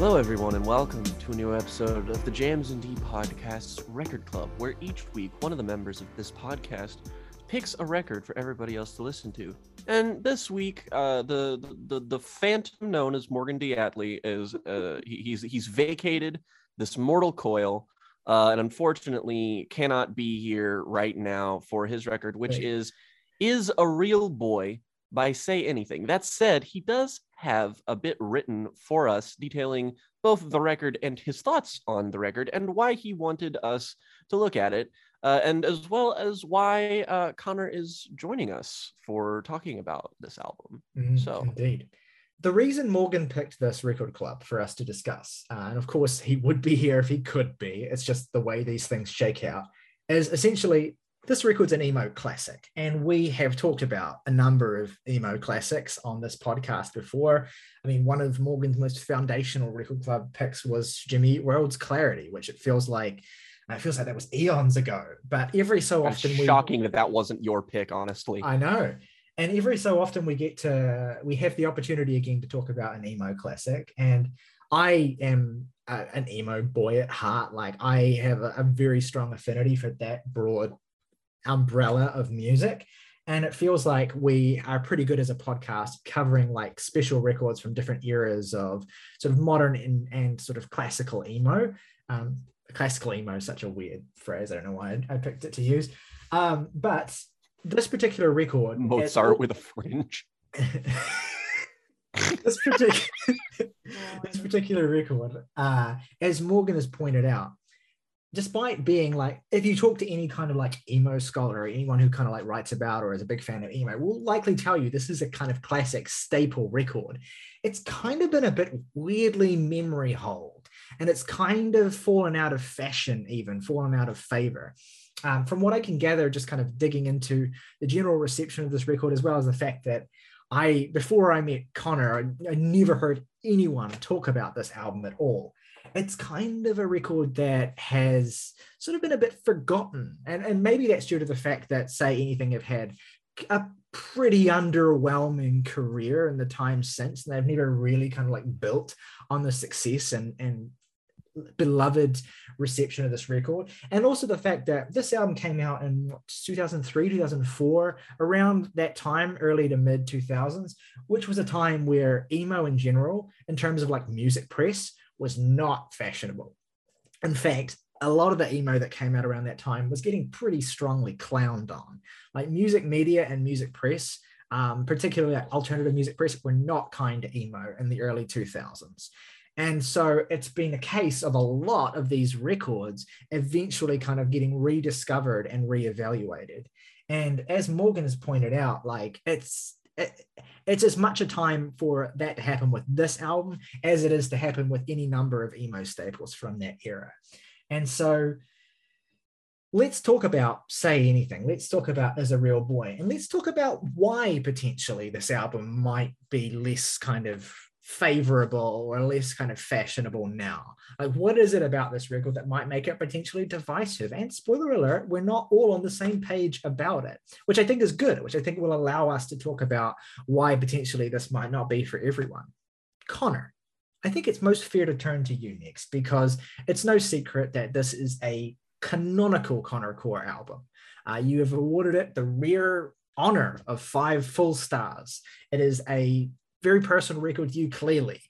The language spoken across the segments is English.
Hello, everyone, and welcome to a new episode of the Jams and D Podcast's Record Club, where each week one of the members of this podcast picks a record for everybody else to listen to. And this week, uh, the, the the phantom known as Morgan Diatley is uh, he, he's he's vacated this mortal coil, uh, and unfortunately cannot be here right now for his record, which Right. is is a real boy by Say Anything. That said, he does have a bit written for us detailing both the record and his thoughts on the record and why he wanted us to look at it, uh, and as well as why uh, Connor is joining us for talking about this album. Mhm, So- indeed. The reason Morgan picked this record club for us to discuss, uh, and of course he would be here if he could be, it's just the way these things shake out, is essentially this record's an emo classic. And we have talked about a number of emo classics on this podcast before. I mean, one of Morgan's most foundational record club picks was Jimmy Eat World's Clarity, which it feels like uh, it feels like that was eons ago. But every so It's often we shocking that that wasn't your pick, honestly. I know. And every so often we get to we have the opportunity again to talk about an emo classic. And I am a, an emo boy at heart. Like I have a, a very strong affinity for that broad umbrella of music. And it feels like we are pretty good as a podcast covering like special records from different eras of sort of modern and, and sort of classical emo. Um, classical emo is such a weird phrase. I don't know why I, I picked it to use. Um, but this particular record, Mozart with a fringe. this particular this particular record, uh, as Morgan has pointed out, despite being like, if you talk to any kind of like emo scholar or anyone who kind of like writes about or is a big fan of emo, will likely tell you this is a kind of classic staple record. It's kind of been a bit weirdly memory hold, and it's kind of fallen out of fashion, even fallen out of favor. Um, from what I can gather, just kind of digging into the general reception of this record, as well as the fact that I, before I met Connor, I, I never heard anyone talk about this album at all. It's kind of a record that has sort of been a bit forgotten. And, and maybe that's due to the fact that Say Anything have had a pretty underwhelming career in the time since. And they've never really kind of like built on the success and, and beloved reception of this record and also the fact that this album came out in what, 2003 2004 around that time early to mid 2000s which was a time where emo in general in terms of like music press was not fashionable. In fact a lot of the emo that came out around that time was getting pretty strongly clowned on. Like music media and music press um, particularly alternative music press were not kind to emo in the early 2000s and so it's been a case of a lot of these records eventually kind of getting rediscovered and reevaluated. And as Morgan has pointed out, like it's it, it's as much a time for that to happen with this album as it is to happen with any number of emo staples from that era. And so let's talk about say anything let's talk about as a real boy and let's talk about why potentially this album might be less kind of favorable or less kind of fashionable now like what is it about this record that might make it potentially divisive and spoiler alert we're not all on the same page about it which i think is good which i think will allow us to talk about why potentially this might not be for everyone connor i think it's most fair to turn to you next because it's no secret that this is a canonical Connor Core album. Uh, you have awarded it the rare honor of five full stars. It is a very personal record to you, clearly.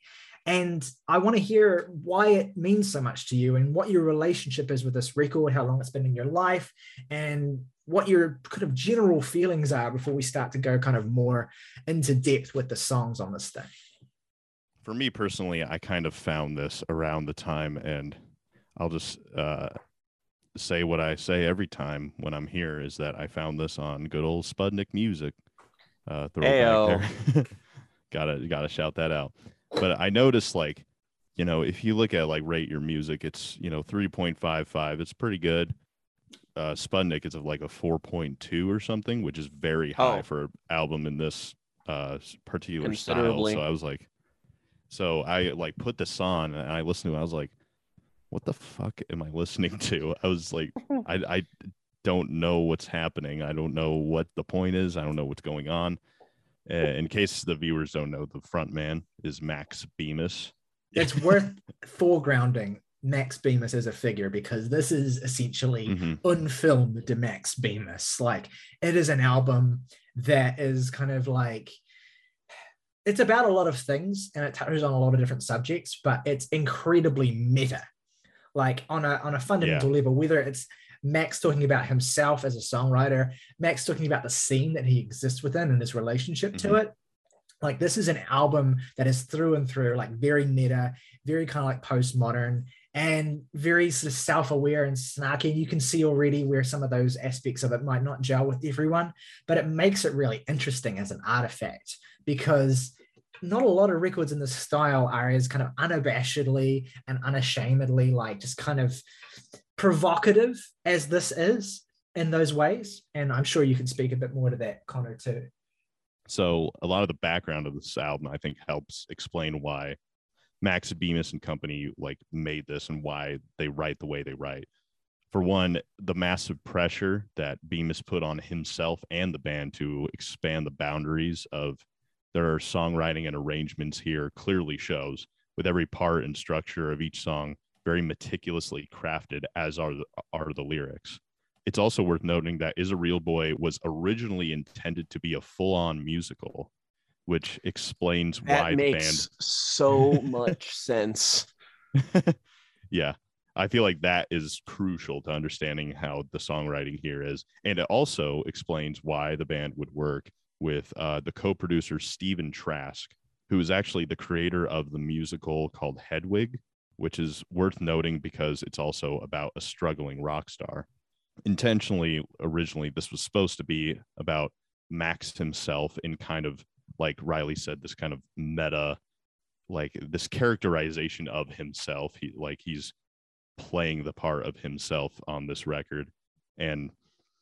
And I want to hear why it means so much to you and what your relationship is with this record, how long it's been in your life, and what your kind of general feelings are before we start to go kind of more into depth with the songs on this thing. for me personally, I kind of found this around the time, and I'll just uh, say what I say every time when I'm here is that I found this on good old Sputnik Music. Uh, throwback there. gotta gotta shout that out. But I noticed like, you know, if you look at like rate your music, it's you know three point five five. It's pretty good. Uh, Sputnik is of like a four point two or something, which is very high Oh. for an album in this uh particular style. So I was like, so I like put this on and I listened to it. I was like, what the fuck am I listening to? I was like, I, I don't know what's happening. I don't know what the point is. I don't know what's going on. Uh, in case the viewers don't know, the front man is Max Bemis. it's worth foregrounding Max Bemis as a figure because this is essentially Mhm. unfilmed Max Bemis. Like it is an album that is kind of like it's about a lot of things and it touches on a lot of different subjects, but it's incredibly meta. Like on a on a fundamental level, whether it's Max talking about himself as a songwriter, Max talking about the scene that he exists within and his relationship to Mhm. it. Like this is an album that is through and through like very meta, very kind of like postmodern and very sort of self-aware and snarky. You can see already where some of those aspects of it might not gel with everyone, but it makes it really interesting as an artifact because not a lot of records in this style are as kind of unabashedly and unashamedly like just kind of provocative as this is in those ways. And I'm sure you can speak a bit more to that, Connor, too. So a lot of the background of this album, I think, helps explain why Max Bemis and company like made this and why they write the way they write. For one, the massive pressure that Bemis put on himself and the band to expand the boundaries of their songwriting and arrangements here clearly shows with every part and structure of each song very meticulously crafted as are the, are the lyrics. It's also worth noting that Is a Real Boy was originally intended to be a full-on musical, which explains why That makes so much sense. Yeah. I feel like that is crucial to understanding how the songwriting here is. And it also explains why the band would work with uh, the co-producer Stephen Trask, who is actually the creator of the musical called Hedwig, which is worth noting because it's also about a struggling rock star. Intentionally, originally, this was supposed to be about Max himself in kind of like Ryley said, this kind of meta, like this characterization of himself. He like he's playing the part of himself on this record. And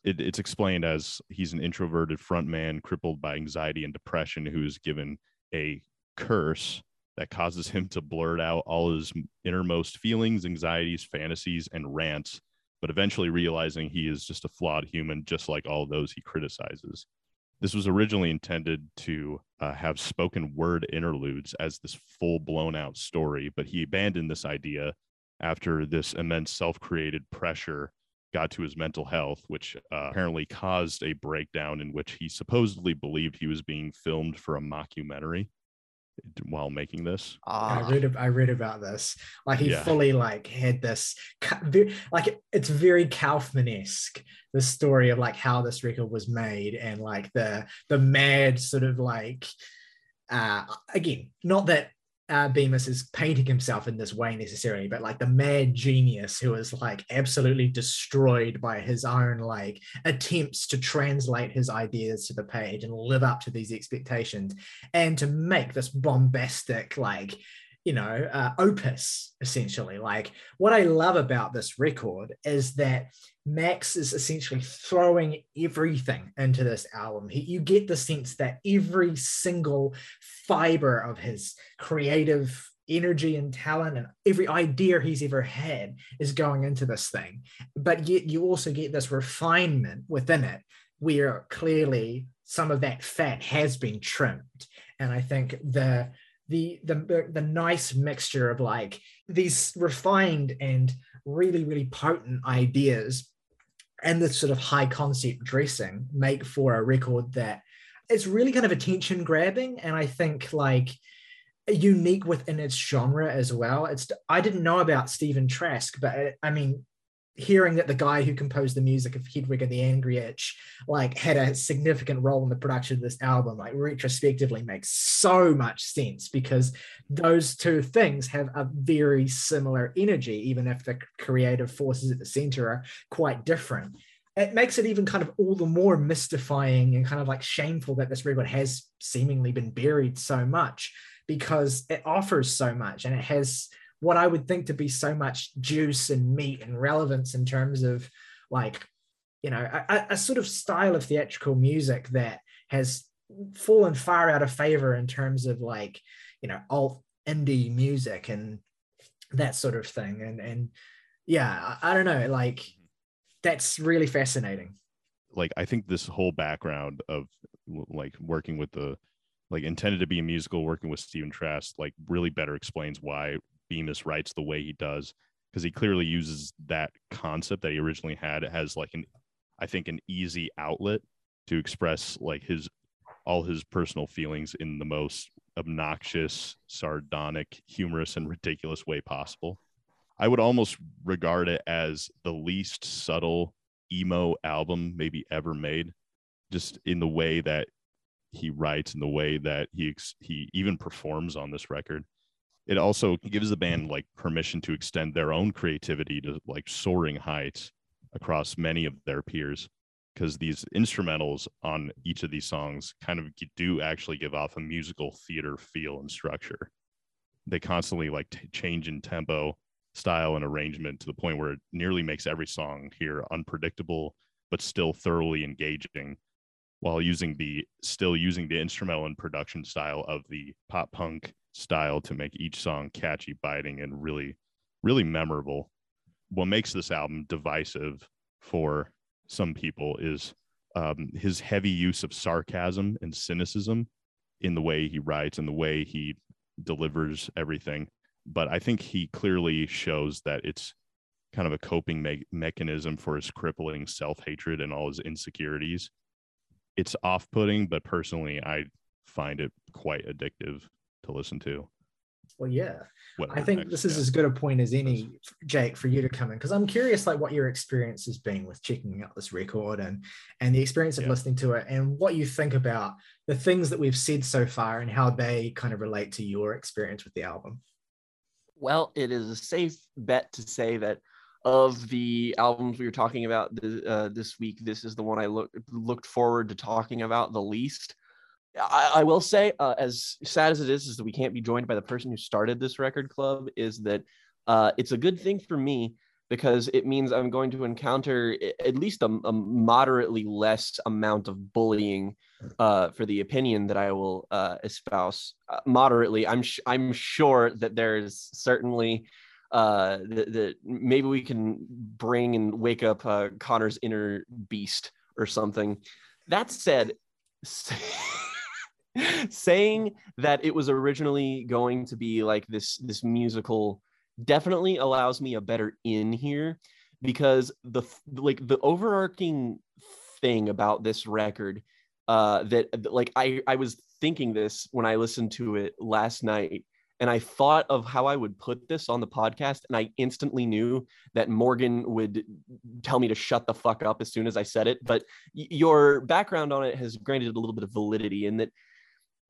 it, it's explained as he's an introverted frontman crippled by anxiety and depression who's given a curse that causes him to blurt out all his innermost feelings, anxieties, fantasies, and rants, but eventually realizing he is just a flawed human, just like all those he criticizes. This was originally intended to uh, have spoken word interludes as this full blown out story, but he abandoned this idea after this immense self created pressure got to his mental health, which uh, apparently caused a breakdown in which he supposedly believed he was being filmed for a mockumentary while making this. I Ah, read I read about this. Like he Yeah. fully like had this like it's very Kaufman-esque the story of like how this record was made and like the the mad sort of like uh again not that uh, Bemis is painting himself in this way necessarily, but like the mad genius who is like absolutely destroyed by his own like attempts to translate his ideas to the page and live up to these expectations and to make this bombastic like you know uh, opus essentially. Like what i love about this record is that max is essentially throwing everything into this album. He, you get the sense that every single fiber of his creative energy and talent and every idea he's ever had is going into this thing. But yet you also get this refinement within it where clearly some of that fat has been trimmed. And i think the the the the nice mixture of like these refined and really really potent ideas and this sort of high concept dressing make for a record that it's really kind of attention grabbing and i think like unique within its genre as well. It's i didn't know about stephen trask but uh, i mean hearing that the guy who composed the music of Hedwig and the Angry Inch like had a significant role in the production of this album like retrospectively makes so much sense because those two things have a very similar energy even if the creative forces at the center are quite different. It makes it even kind of all the more mystifying and kind of like shameful that this record has seemingly been buried so much because it offers so much and it has what I would think to be so much juice and meat and relevance in terms of like, you know, a, a sort of style of theatrical music that has fallen far out of favor in terms of like, you know, alt indie music and that sort of thing. And and yeah, I, I don't know, like that's really fascinating. Like I think this whole background of like working with the like intended to be a musical working with Stephen Trask like really better explains why Bemis writes the way he does because he clearly uses that concept that he originally had as like an I think an easy outlet to express like his all his personal feelings in the most obnoxious, sardonic, humorous and ridiculous way possible. I would almost regard it as the least subtle emo album maybe ever made just in the way that he writes and the way that he he even performs on this record it also gives the band like permission to extend their own creativity to like soaring heights across many of their peers because these instrumentals on each of these songs kind of do actually give off a musical theater feel and structure. They constantly like t- change in tempo style and arrangement to the point where it nearly makes every song here unpredictable but still thoroughly engaging while using the still using the instrumental and production style of the pop punk style to make each song catchy, biting, and really, really memorable. What makes this album divisive for some people is um, his heavy use of sarcasm and cynicism in the way he writes and the way he delivers everything. But I think he clearly shows that it's kind of a coping me- mechanism for his crippling self hatred and all his insecurities it's off-putting, but personally, I find it quite addictive to listen to. Well, yeah, I think this is yeah. as good a point as any, Jake, for you to come in because I'm curious, like, what your experience has been with checking out this record and and the experience of yeah. listening to it, and what you think about the things that we've said so far and how they kind of relate to your experience with the album. Well, it is a safe bet to say that of the albums we were talking about the, uh, this week, this is the one I look, looked forward to talking about the least. I, I will say, uh, as sad as it is, is that we can't be joined by the person who started this record club. Is that uh, it's a good thing for me because it means I'm going to encounter at least a, a moderately less amount of bullying uh, for the opinion that I will uh, espouse. Uh, moderately, I'm sh- I'm sure that there's certainly uh that, maybe we can bring and wake up uh, connor's inner beast or something that said saying that it was originally going to be like this this musical definitely allows me a better in here because the like the overarching thing about this record uh that like i i was thinking this when i listened to it last night and I thought of how I would put this on the podcast, and I instantly knew that Morgan would tell me to shut the fuck up as soon as I said it. But your background on it has granted a little bit of validity in that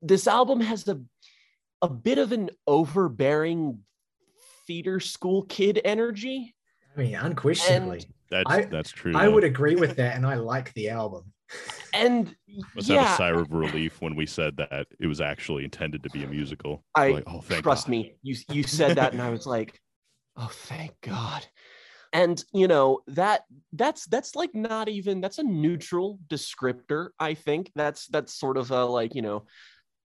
this album has a a bit of an overbearing theater school kid energy. I mean, unquestionably. And that's I, that's true. I would agree with that, and I like the album and must yeah, have a sigh of relief when we said that it was actually intended to be a musical. I like, oh, trust God. me. You you said that, and I was like, oh, thank God. And you know that that's that's like not even that's a neutral descriptor. I think that's that's sort of a like you know.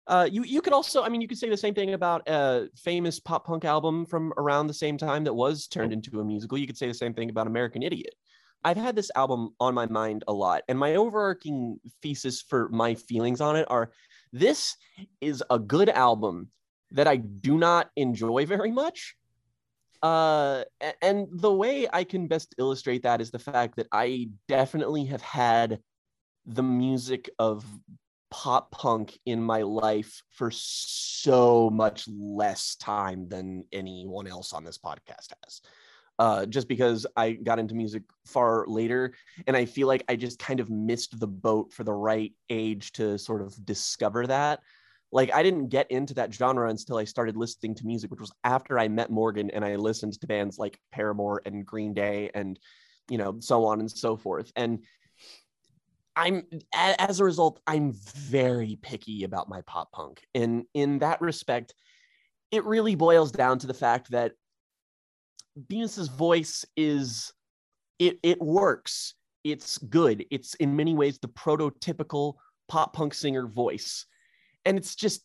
Uh, you you could also, I mean, you could say the same thing about a famous pop punk album from around the same time that was turned into a musical. You could say the same thing about American Idiot. I've had this album on my mind a lot, and my overarching thesis for my feelings on it are this is a good album that I do not enjoy very much. Uh, and the way I can best illustrate that is the fact that I definitely have had the music of pop punk in my life for so much less time than anyone else on this podcast has uh, just because I got into music far later. And I feel like I just kind of missed the boat for the right age to sort of discover that. Like, I didn't get into that genre until I started listening to music, which was after I met Morgan and I listened to bands like Paramore and Green Day and, you know, so on and so forth. And I'm as a result, I'm very picky about my pop punk. And in that respect, it really boils down to the fact that Bemis's voice is it it works. It's good. It's in many ways the prototypical pop punk singer voice. And it's just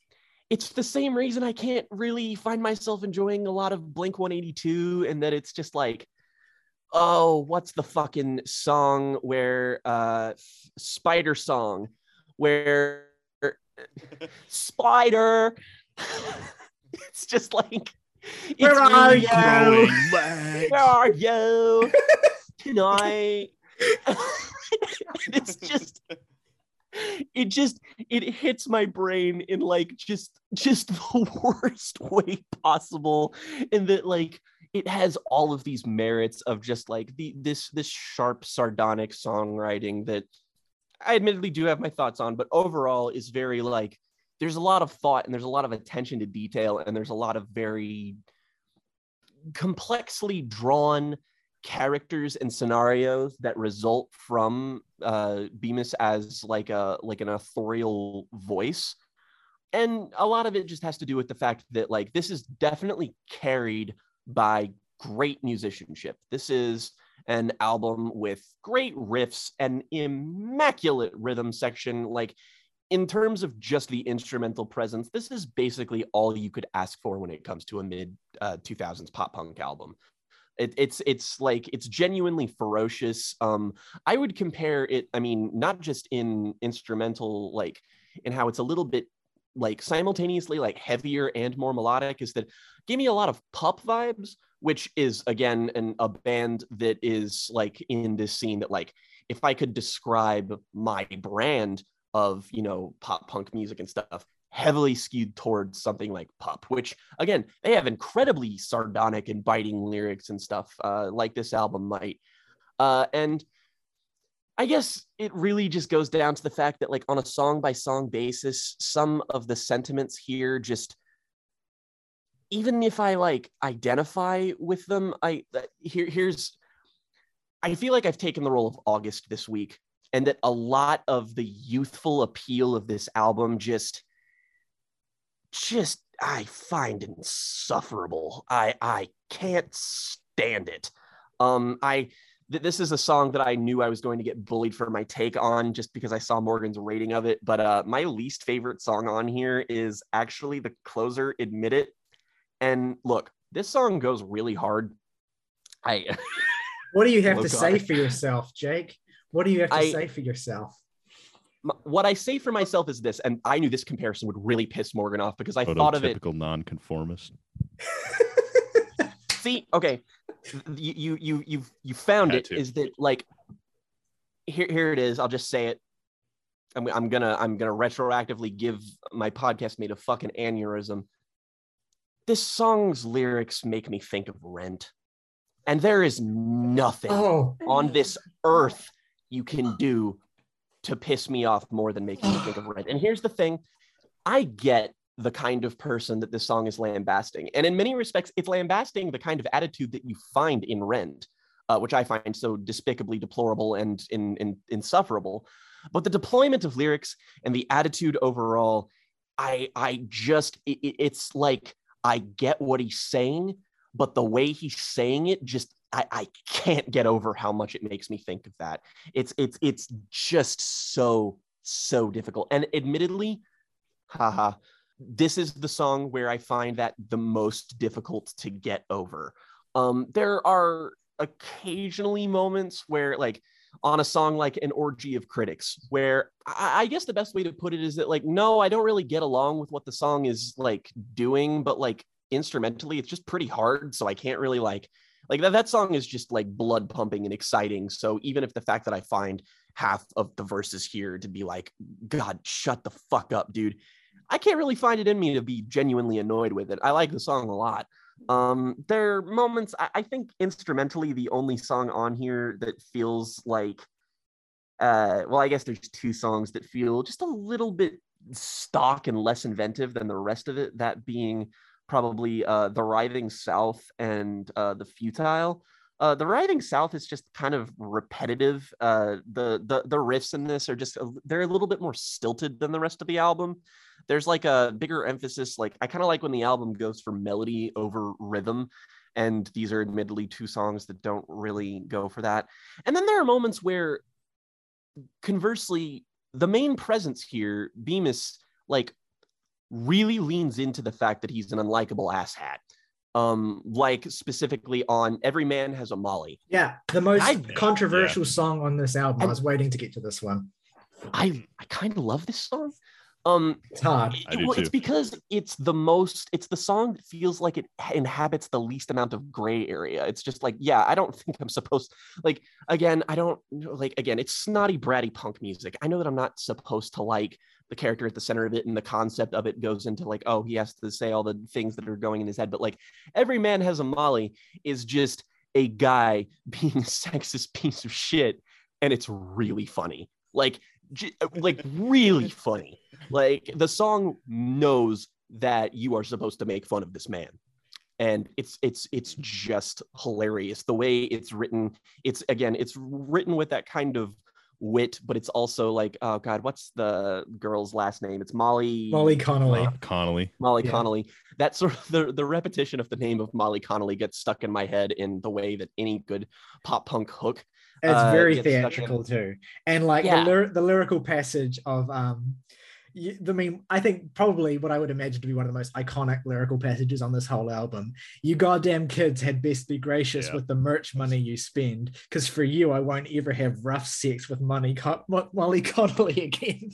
it's the same reason I can't really find myself enjoying a lot of Blink 182 and that it's just like oh, what's the fucking song where uh Spider Song where spider. it's just like it's Where are you? Where are you tonight? it's just it just it hits my brain in like just just the worst way possible in that like it has all of these merits of just like the this this sharp sardonic songwriting that I admittedly do have my thoughts on but overall is very like there's a lot of thought and there's a lot of attention to detail and there's a lot of very complexly drawn characters and scenarios that result from uh Bemis as like a like an authorial voice. And a lot of it just has to do with the fact that like this is definitely carried by great musicianship. This is an album with great riffs and immaculate rhythm section. Like in terms of just the instrumental presence this is basically all you could ask for when it comes to a mid uh, 2000s pop punk album. It, it's it's like it's genuinely ferocious. Um i would compare it i mean not just in instrumental like in how it's a little bit like simultaneously like heavier and more melodic is that give me a lot of pup vibes which is again an, a band that is like in this scene that like if i could describe my brand of you know pop punk music and stuff heavily skewed towards something like pup which again they have incredibly sardonic and biting lyrics and stuff uh, like this album might. Uh, and i guess it really just goes down to the fact that like on a song by song basis some of the sentiments here just even if i like identify with them i uh, here here's i feel like i've taken the role of august this week and that a lot of the youthful appeal of this album just just I find insufferable. I I can't stand it. Um I th- this is a song that I knew I was going to get bullied for my take on just because I saw Morgan's rating of it, but uh my least favorite song on here is actually the closer admit it. And look, this song goes really hard. I What do you have to God. say for yourself, Jake? What do you have to I- say for yourself? what I say for myself is this, and I knew this comparison would really piss Morgan off because I thought of it. Prototypical nonconformist. See, okay, you you you you you found Had it. to. Is that like here here it is? I'll just say it. I'm I'm gonna I'm gonna retroactively give my podcast made a fucking aneurysm. This song's lyrics make me think of Rent, and there is nothing Oh, on this earth you can do to piss me off more than making me think of Rent. And here's the thing I get the kind of person that this song is lambasting. And in many respects, it's lambasting the kind of attitude that you find in Rent, uh, which I find so despicably deplorable and in, in, insufferable. But the deployment of lyrics and the attitude overall, I, I just, it- it's like I get what he's saying, but the way he's saying it just I, I can't get over how much it makes me think of that. It's it's it's just so so difficult. And admittedly, haha, this is the song where I find that the most difficult to get over. Um, there are occasionally moments where like on a song like an orgy of critics where I, I guess the best way to put it is that like no i don't really get along with what the song is like doing but like instrumentally it's just pretty hard so i can't really like like that, that song is just like blood pumping and exciting so even if the fact that i find half of the verses here to be like god shut the fuck up dude i can't really find it in me to be genuinely annoyed with it. I like the song a lot. Um there are moments I, I think instrumentally the only song on here that feels like uh well i guess there's two songs that feel just a little bit stock and less inventive than the rest of it. That being probably uh the writhing south and uh the futile uh the writhing south is just kind of repetitive uh the the the riffs in this are just a, they're a little bit more stilted than the rest of the album. There's like a bigger emphasis like i kind of like when the album goes for melody over rhythm and these are admittedly two songs that don't really go for that. And then there are moments where conversely the main presence here bemis like really leans into the fact that he's an unlikable asshat um like specifically on every man has a molly yeah, the most I- controversial song on this album. I And- was waiting to get to this one. I I kind of love this song. Um, It's hard. I do well, it's because it's the most. It's the song that feels like it inhabits the least amount of gray area. It's just like, yeah, I don't think I'm supposed. Like again, I don't like. Again, it's snotty, bratty punk music. I know that I'm not supposed to like the character at the center of it, and the concept of it goes into like, oh, he has to say all the things that are going in his head. But like, every man has a Molly is just a guy being a sexist piece of shit, and it's really funny. Like, j- like really funny like the song knows that you are supposed to make fun of this man and it's it's it's just hilarious the way it's written it's again it's written with that kind of wit but it's also like oh god what's the girl's last name it's molly Molly Connolly. Uh, Connolly. molly Yeah. connolly that sort of the, the repetition of the name of molly connolly gets stuck in my head in the way that any good pop punk hook It's uh, very gets theatrical too, and like Yeah. the lyr- the lyrical passage of um, y- I mean, I think probably what I would imagine to be one of the most iconic lyrical passages on this whole album. You goddamn kids had best be gracious Yeah. with the merch money you spend, because for you, I won't ever have rough sex with money Co- Mo- Molly Connolly again.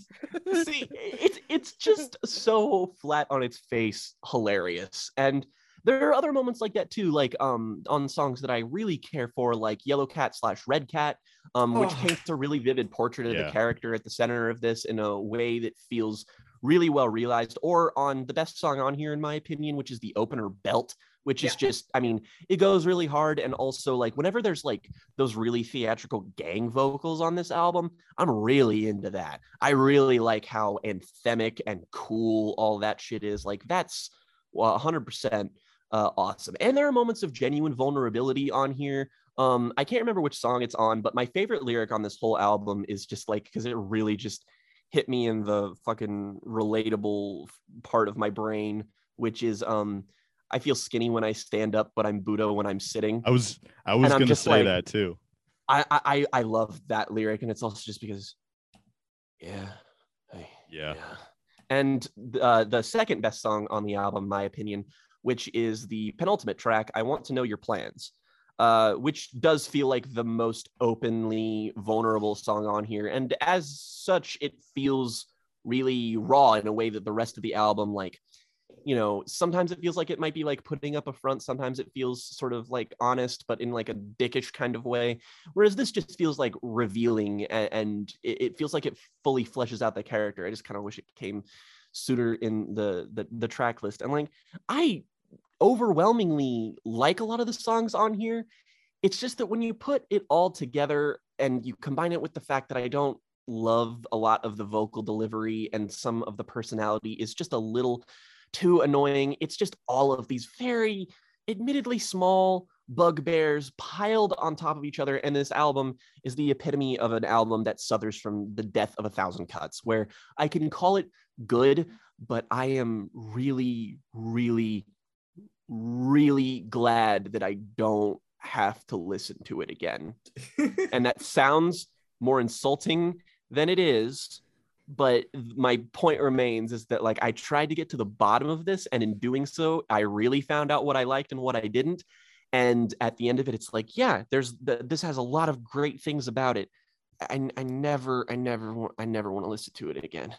See, it's it's just so flat on its face, hilarious. And there are other moments like that too, like um on songs that I really care for, like Yellow Cat slash Red Cat, um, which Oh. paints a really vivid portrait of Yeah. the character at the center of this in a way that feels really well realized. Or on the best song on here, in my opinion, which is the opener Belt, which is just, I mean, it goes really hard. And also, like, whenever there's like those really theatrical gang vocals on this album, I'm really into that. I really like how anthemic and cool all that shit is. Like, that's well, 100% uh, awesome. And there are moments of genuine vulnerability on here. Um, I can't remember which song it's on, but my favorite lyric on this whole album is just like, because it really just hit me in the fucking relatable part of my brain, which is, um, I feel skinny when I stand up, but I'm Buddha when I'm sitting. I was I was gonna say like- that too. I I I love that lyric, and it's also just because, yeah, hey, Yeah. And uh, the second best song on the album, my opinion, which is the penultimate track, "I Want to Know Your Plans," uh, which does feel like the most openly vulnerable song on here, and as such, it feels really raw in a way that the rest of the album, like you know sometimes it feels like it might be like putting up a front. Sometimes it feels sort of like honest but in like a dickish kind of way. Whereas this just feels like revealing and, and it, it feels like it fully fleshes out the character. I just kind of wish it came sooner in the, the the track list and like i overwhelmingly like a lot of the songs on here it's just that when you put it all together and you combine it with the fact that i don't love a lot of the vocal delivery and some of the personality is just a little too annoying. It's just all of these very admittedly small bugbears piled on top of each other. And this album is the epitome of an album that suffers from the death of a thousand cuts, where I can call it good, but I am really, really, really glad that I don't have to listen to it again. and that sounds more insulting than it is but my point remains is that like i tried to get to the bottom of this and in doing so i really found out what i liked and what i didn't. And at the end of it it's like yeah there's the, this has a lot of great things about it. I, I never i never want i never want to listen to it again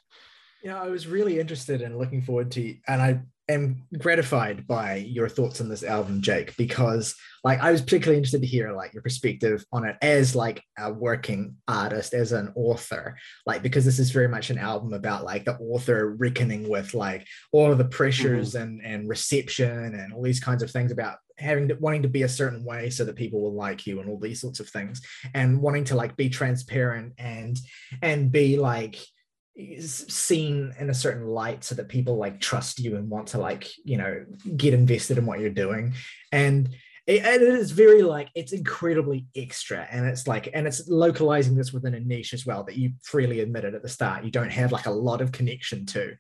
Yeah, I was really interested and looking forward to, and I am gratified by your thoughts on this album, Jake, because like I was particularly interested to hear like your perspective on it as like a working artist, as an author, like because this is very much an album about like the author reckoning with like all of the pressures mm-hmm. and and reception and all these kinds of things about having to, wanting to be a certain way so that people will like you and all these sorts of things and wanting to like be transparent and and be like seen in a certain light so that people like trust you and want to like you know get invested in what you're doing. And it, it is very like it's incredibly extra and it's like and it's localizing this within a niche as well that you freely admitted at the start you don't have like a lot of connection to.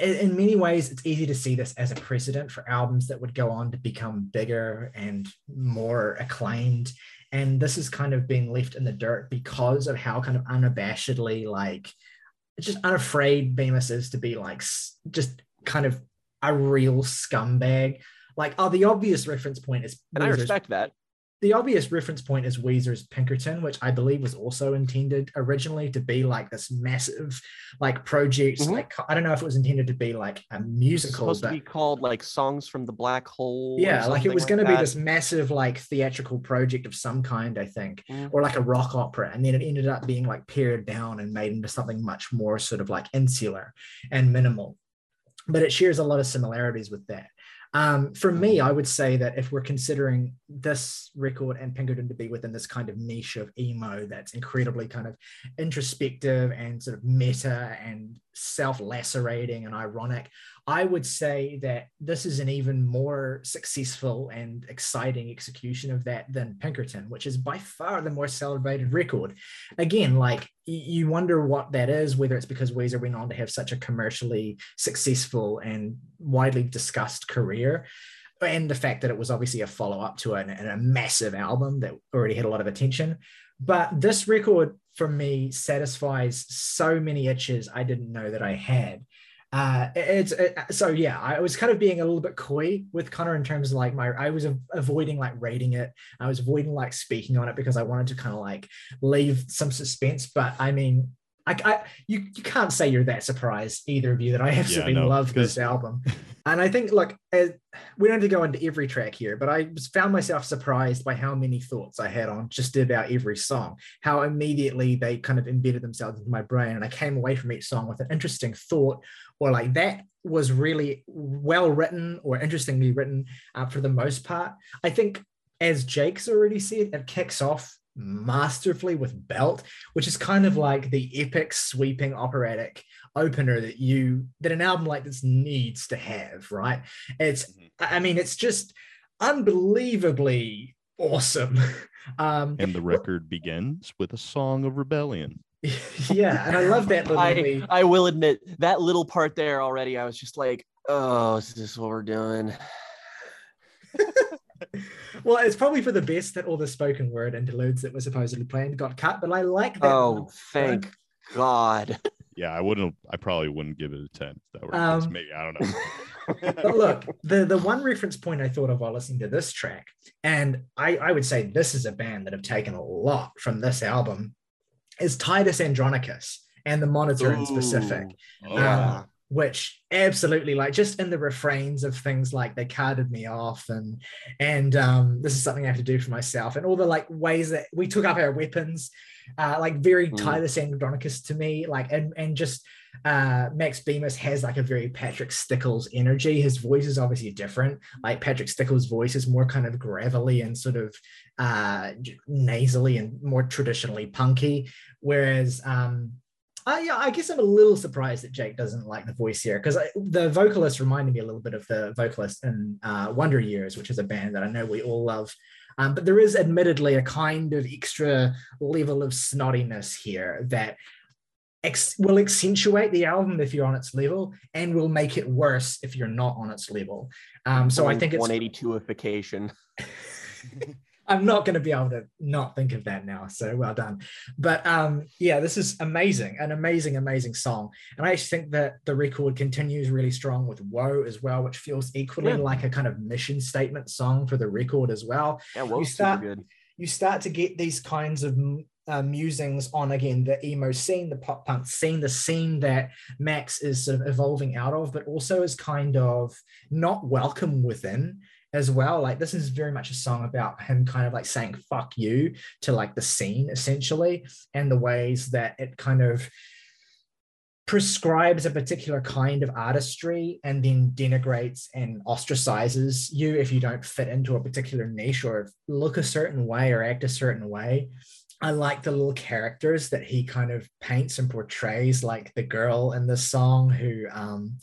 In many ways it's easy to see this as a precedent for albums that would go on to become bigger and more acclaimed. And this is kind of being left in the dirt because of how kind of unabashedly like just unafraid Bemis is to be like just kind of a real scumbag. Like, oh, the obvious reference point is and i respect that the obvious reference point is Weezer's Pinkerton, which I believe was also intended originally to be like this massive, like project. Mhm. Like I don't know if it was intended to be like a It's musical, supposed but to be called like songs from the black hole. yeah, like it was going to be this massive like theatrical project of some kind, I think, Mhm. or like a rock opera, and then it ended up being like pared down and made into something much more sort of like insular and minimal. But it shares a lot of similarities with that. Um, for me, I would say that if we're considering this record and Pinkerton to be within this kind of niche of emo that's incredibly kind of introspective and sort of meta and self-lacerating and ironic, I would say that this is an even more successful and exciting execution of that than Pinkerton, which is by far the more celebrated record. Again, like you wonder what that is, whether it's because Weezer went on to have such a commercially successful and widely discussed career. And the fact that it was obviously a follow up to an, a massive album that already had a lot of attention. But this record for me satisfies so many itches I didn't know that I had uh it's it, so yeah i was kind of being a little bit coy with connor in terms of like my i was avoiding like rating it. I was avoiding like speaking on it because i wanted to kind of like leave some suspense. But i mean I, I you, you can't say you're that surprised either of you that i absolutely no, love this album. And i think look as, we don't have to go into every track here but i found myself surprised by how many thoughts i had on just about every song how immediately they kind of embedded themselves into my brain and i came away from each song with an interesting thought or like that was really well written or interestingly written uh, for the most part. I think, as Jake's already said, it kicks off masterfully with Belt, which is kind of like the epic, sweeping operatic opener that you that an album like this needs to have. Right? It's, Mhm. I I mean, it's just unbelievably awesome. Um, And the record begins with a song of rebellion. yeah, and I love that little. I, wee- I will admit that little part there already, I was just like, oh, is this what we're doing? well, it's probably for the best that all the spoken word interludes that were supposedly planned got cut, but I like that. Oh, thank God. Yeah, I wouldn't. I probably wouldn't give it a ten. If that were. Um, maybe I don't know. but look, the the one reference point I thought of while listening to this track, and I, I would say this is a band that have taken a lot from this album, is Titus Andronicus and the Monitor in specific. Oh, yeah. which absolutely like just in the refrains of things like they carded me off and and um this is something i have to do for myself and all the like ways that we took up our weapons uh like very Mm. titus andronicus to me like and and just uh max bemis has like a very patrick stickles energy his voice is obviously different like patrick stickles voice is more kind of gravelly and sort of uh nasally and more traditionally punky whereas um yeah, I guess I'm a little surprised that Jake doesn't like the voice here because the vocalist reminded me a little bit of the vocalist in uh, Wonder Years, which is a band that I know we all love. Um, but there is admittedly a kind of extra level of snottiness here that ex- will accentuate the album if you're on its level and will make it worse if you're not on its level. Um, so I think it's 182ification. I'm not going to be able to not think of that now. So well done. But um, yeah, this is amazing, an amazing, amazing song. And I actually think that the record continues really strong with Woe as well, which feels equally Yeah. like a kind of mission statement song for the record as well. Yeah, well, super start- good. You start to get these kinds of uh, musings on again the emo scene, the pop punk scene, the scene that Max is sort of evolving out of, but also is kind of not welcome within as well. Like this is very much a song about him kind of like saying fuck you to like the scene essentially, and the ways that it kind of prescribes a particular kind of artistry and then denigrates and ostracizes you if you don't fit into a particular niche or look a certain way or act a certain way. I like the little characters that he kind of paints and portrays, like the girl in the song who um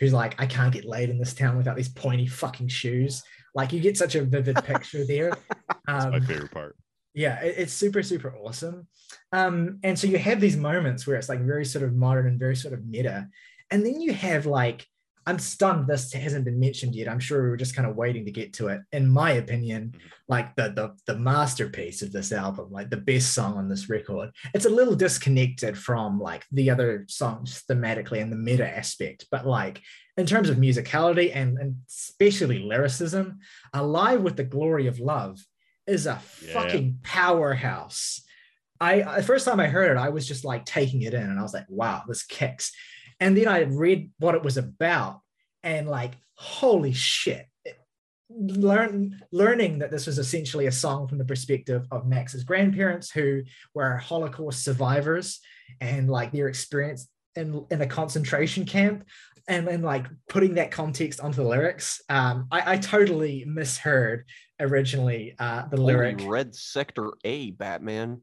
who's like, I can't get laid in this town without these pointy fucking shoes. Like you get such a vivid picture there. That's my Um, favorite part. yeah it- it's super super awesome um and so you have these moments where it's like very sort of modern and very sort of meta and then you have like i'm stunned this hasn't been mentioned yet i'm sure we were just kind of waiting to get to it in my opinion mm-hmm. like the the, the masterpiece of this album like the best song on this record it's a little disconnected from like the other songs thematically and the meta aspect but like in terms of musicality and, and especially lyricism alive with the glory of love is a Yeah. fucking powerhouse. I the first time I heard it, I was just like taking it in, and I was like, "Wow, this kicks." And then I read what it was about, and like, holy shit! Learn learning that this was essentially a song from the perspective of Max's grandparents, who were Holocaust survivors, and like their experience in in a concentration camp, and then like putting that context onto the lyrics. Um, I, I totally misheard originally uh, the Holy lyric. Red Sector A, Batman.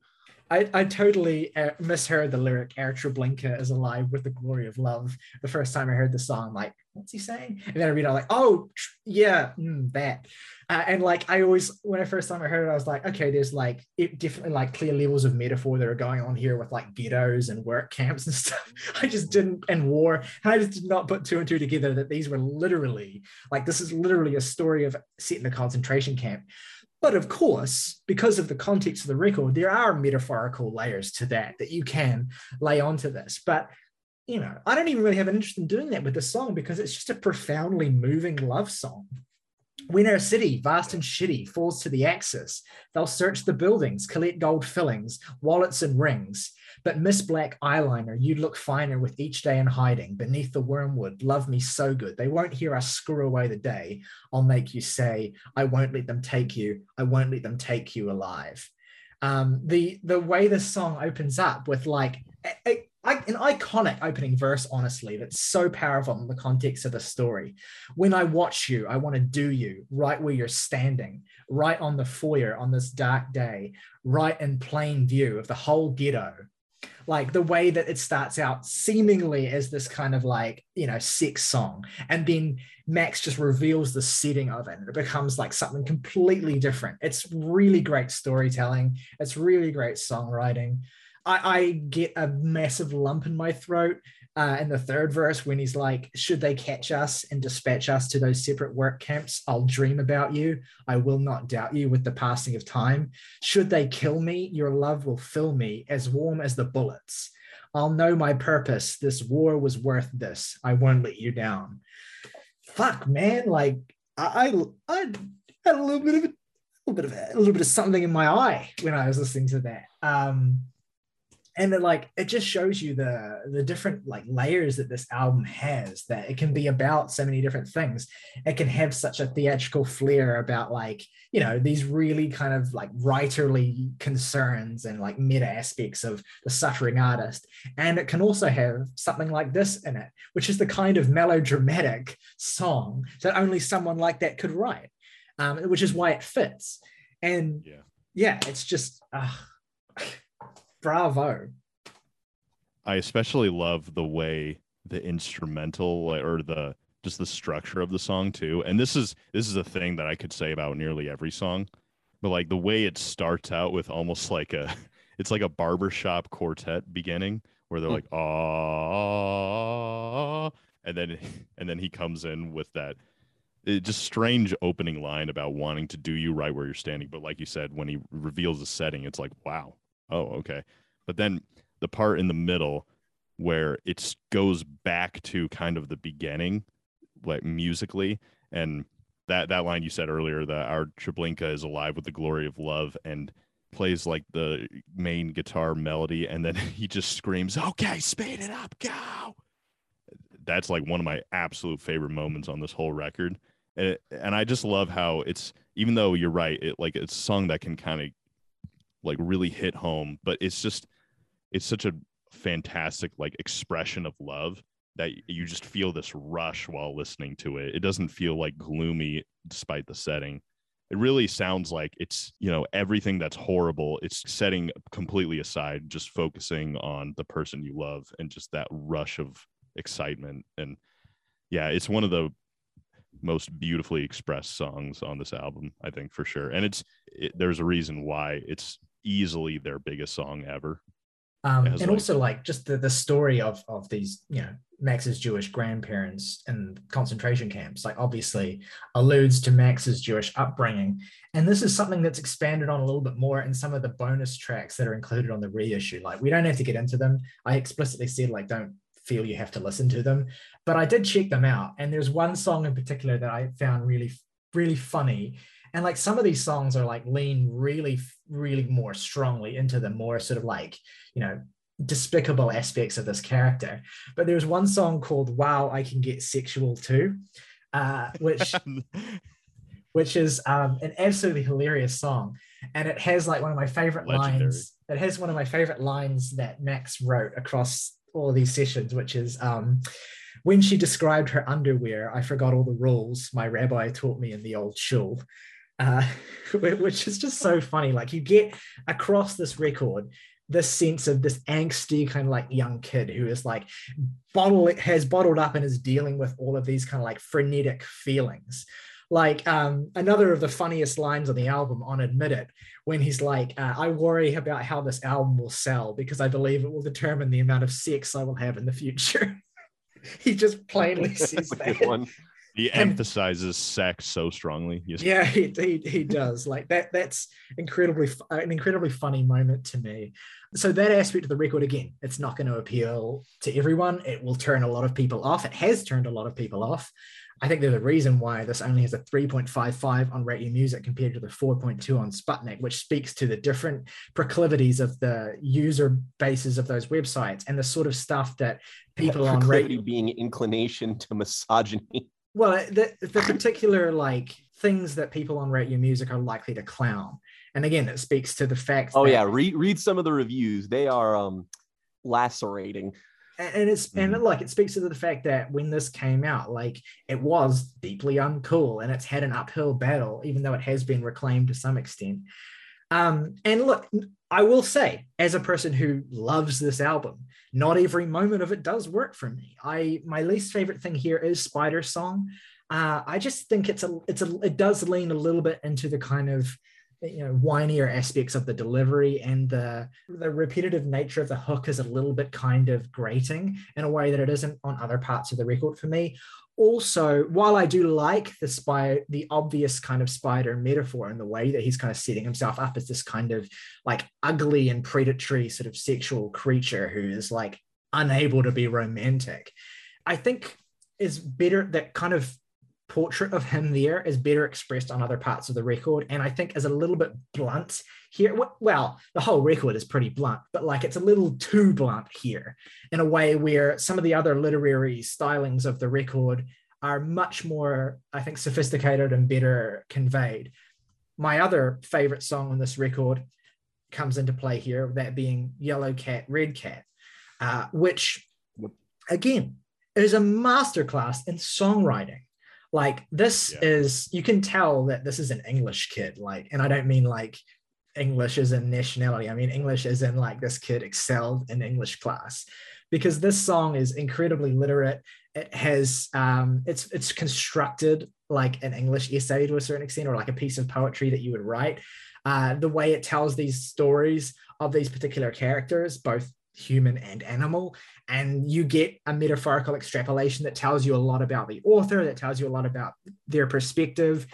I, I totally uh, misheard the lyric "Air Treblinka is alive with the glory of love." The first time I heard the song, I'm like, "What's he saying?" And then I read, I'm like, "Oh, yeah, mm, that." Uh, and like, I always, when I first time I heard it, I was like, "Okay, there's like it definitely like clear levels of metaphor that are going on here with like ghettos and work camps and stuff." I just didn't and war, and I just did not put two and two together that these were literally like this is literally a story of set in a concentration camp. But of course, because of the context of the record, there are metaphorical layers to that that you can lay onto this. But you know, I don't even really have an interest in doing that with this song because it's just a profoundly moving love song. When our city, vast and shitty, falls to the axis, they'll search the buildings, collect gold fillings, wallets and rings. But Miss Black eyeliner, you look finer with each day in hiding beneath the wormwood. Love me so good. They won't hear us screw away the day. I'll make you say, I won't let them take you. I won't let them take you alive. Um, the the way this song opens up with like a, a- an iconic opening verse, honestly, that's so powerful in the context of the story. When I watch you, I want to do you right where you're standing, right on the foyer on this dark day, right in plain view of the whole ghetto like the way that it starts out seemingly as this kind of like you know sex song and then max just reveals the setting of it and it becomes like something completely different. It's really great storytelling. It's really great songwriting. I, I get a massive lump in my throat uh, in the third verse when he's like should they catch us and dispatch us to those separate work camps i'll dream about you i will not doubt you with the passing of time should they kill me, your love will fill me as warm as the bullets. I'll know my purpose. This war was worth this. I won't let you down. Fuck, man. Like I, I, I had a little bit of a, little bit of a, a little bit of something in my eye when I was listening to that. Um, and it, like it just shows you the the different like layers that this album has that it can be about so many different things. It can have such a theatrical flair about like you know these really kind of like writerly concerns and like meta aspects of the suffering artist. And it can also have something like this in it which is the kind of melodramatic song that only someone like that could write um, which is why it fits. And Yeah. yeah it's just uh, bravo I especially love the way the instrumental or the just the structure of the song too. And this is this is a thing that I could say about nearly every song. But like the way it starts out with almost like a it's like a barbershop quartet beginning where they're Hmm. like ah and then and then he comes in with that it just strange opening line about wanting to do you right where you're standing. But like you said, when he reveals the setting, it's like, wow, oh, okay. But then the part in the middle where it goes back to kind of the beginning, like musically, and that that line you said earlier that our Treblinka is alive with the glory of love and plays like the main guitar melody, and then he just screams, "Okay, speed it up, go!" That's like one of my absolute favorite moments on this whole record, and it, and I just love how it's even though you're right, it like it's a song that can kind of like really hit home, but it's just it's such a fantastic like expression of love that you just feel this rush while listening to it. It doesn't feel like gloomy despite the setting. It really sounds like it's, you know, everything that's horrible, it's setting completely aside, just focusing on the person you love and just that rush of excitement. And yeah, it's one of the most beautifully expressed songs on this album, I think for sure. And it's it, there's a reason why it's easily their biggest song ever. um, and like- also like just the, the story of of these you know max's jewish grandparents in concentration camps like obviously alludes to max's jewish upbringing. And this is something that's expanded on a little bit more in some of the bonus tracks that are included on the reissue. Like we don't have to get into them. I explicitly said like don't feel you have to listen to them. But i did check them out. And there's one song in particular that i found really really funny and like some of these songs are like lean really really more strongly into the more sort of like you know despicable aspects of this character. But there's one song called wow i can get sexual too uh, which which is um, an absolutely hilarious song. And it has like one of my favorite Legendary. lines it has one of my favorite lines that max wrote across all of these sessions which is um, when she described her underwear i forgot all the rules my rabbi taught me in the old shul uh, which is just so funny. Like you get across this record this sense of this angsty kind of like young kid who is like bottle has bottled up and is dealing with all of these kind of like frenetic feelings. Like um, another of the funniest lines on the album on Admit It, when he's like, uh, I worry about how this album will sell because I believe it will determine the amount of sex I will have in the future. he just plainly says that. one. He And- emphasizes sex so strongly. He's- yeah he, he, he does. Like that that's incredibly uh, an incredibly funny moment to me. So that aspect of the record again it's not going to appeal to everyone. It will turn a lot of people off. It has turned a lot of people off. I think there's a reason why this only has a 3.55 on rate your music compared to the 4.2 on sputnik which speaks to the different proclivities of the user bases of those websites and the sort of stuff that people on radio being inclination to misogyny. Well the, the particular like things that people on rate your music are likely to clown and again it speaks to the fact Oh that- yeah, read read some of the reviews. They are um lacerating. and it's and Mhm. like it speaks to the fact that when this came out like it was deeply uncool and it's had an uphill battle even though it has been reclaimed to some extent um and look i will say as a person who loves this album not every moment of it does work for me. I my least favorite thing here is spider song. Uh i just think it's a it's a it does lean a little bit into the kind of you know whinier aspects of the delivery and the the repetitive nature of the hook is a little bit kind of grating in a way that it isn't on other parts of the record for me. Also while i do like the spy the obvious kind of spider metaphor and the way that he's kind of setting himself up as this kind of like ugly and predatory sort of sexual creature who is like unable to be romantic i think is better that kind of portrait of him there is better expressed on other parts of the record and i think is a little bit blunt here. Well the whole record is pretty blunt but like it's a little too blunt here in a way where some of the other literary stylings of the record are much more i think sophisticated and better conveyed. My other favorite song on this record comes into play here that being yellow cat red cat uh, which again is a masterclass in songwriting like this Yeah. is you can tell that this is an english kid like and i don't mean like english as in nationality i mean english as in like this kid excelled in english class. Because this song is incredibly literate. It has um it's it's constructed like an english essay to a certain extent or like a piece of poetry that you would write. Uh the way it tells these stories of these particular characters both human and animal and you get a metaphorical extrapolation that tells you a lot about the author that tells you a lot about their perspective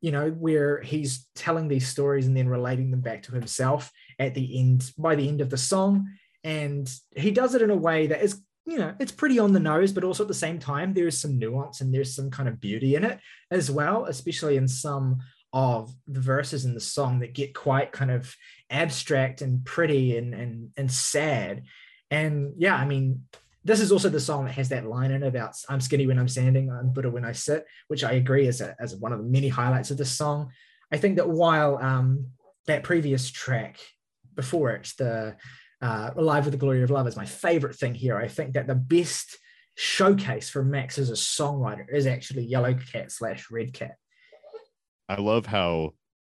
you know where he's telling these stories and then relating them back to himself at the end by the end of the song. And he does it in a way that is you know it's pretty on the nose but also at the same time there's some nuance and there's some kind of beauty in it as well especially in some of the verses in the song that get quite kind of abstract and pretty and and and sad. And yeah i mean this is also the song that has that line in about i'm skinny when i'm standing i'm buddha when i sit which i agree is a, as one of the many highlights of this song. I think that while um that previous track before it the uh, alive with the glory of love is my favorite thing here i think that the best showcase for max as a songwriter is actually yellow cat slash red cat I love how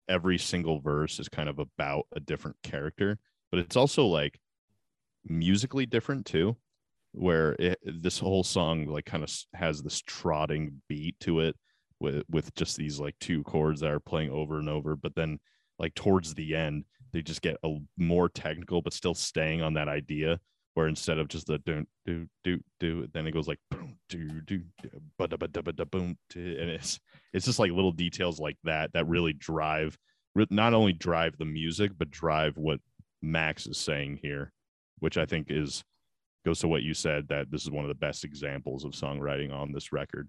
every single verse is kind of about a different character, but it's also like musically different too, where it, this whole song like kind of has this trotting beat to it with with just these like two chords that are playing over and over, but then like towards the end they just get a more technical but still staying on that idea where instead of just the do do do do then it goes like boom do do ba da ba da ba da boom and it's it's just like little details like that that really drive not only drive the music but drive what max is saying here which i think is goes to what you said that this is one of the best examples of songwriting on this record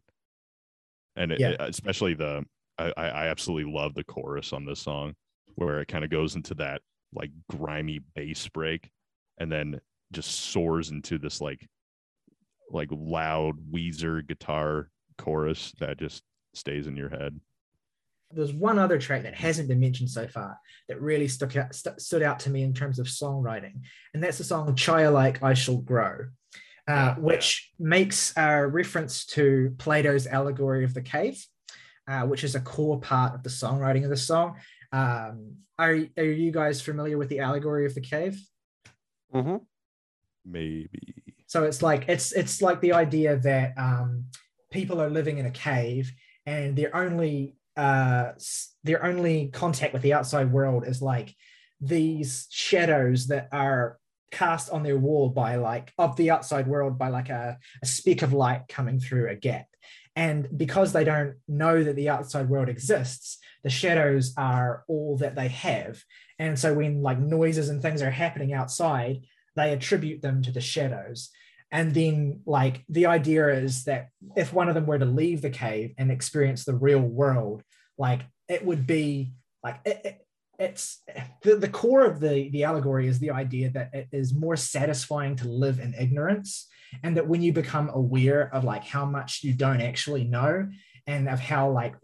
and it, Yeah. it- especially the I, I I absolutely love the chorus on this song where it kind of goes into that like grimy bass break and then just soars into this like like loud Weezer guitar chorus that just stays in your head. There's one other track that hasn't been mentioned so far that really stuck out, st- stood out to me in terms of songwriting, and that's the song "Childlike I Shall Grow," uh, which makes a reference to Plato's allegory of the cave, uh, which is a core part of the songwriting of the song. Um, are, are you guys familiar with the allegory of the cave? Mm-hmm. Maybe. So it's like it's it's like the idea that um, people are living in a cave and their only uh, their only contact with the outside world is like these shadows that are cast on their wall by like of the outside world by like a, a speck of light coming through a gap and because they don't know that the outside world exists the shadows are all that they have and so when like noises and things are happening outside they attribute them to the shadows. And then like the idea is that if one of them were to leave the cave and experience the real world like it would be like it, it, it's the, the core of the the allegory is the idea that it is more satisfying to live in ignorance. And that when you become aware of like how much you don't actually know and of how like